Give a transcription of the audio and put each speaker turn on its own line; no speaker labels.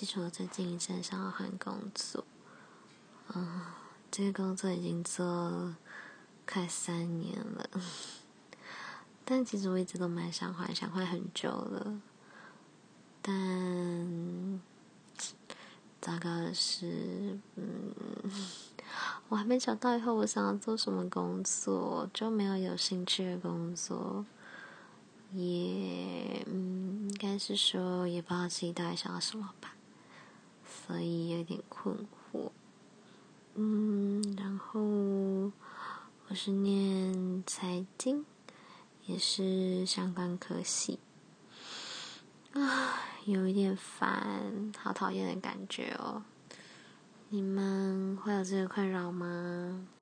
其实我最近一直想要换工作，嗯，这个工作已经做快三年了，但其实我一直都蛮想换，想换很久了，但糟糕的是，嗯，我还没找到以后我想要做什么工作，就没有有兴趣的工作。也嗯，应该是说也不知道自己到底想要什么吧，所以有点困惑。嗯，然后我是念财经，也是相关科系。啊，有一点烦，好讨厌的感觉哦。你们会有这个困扰吗？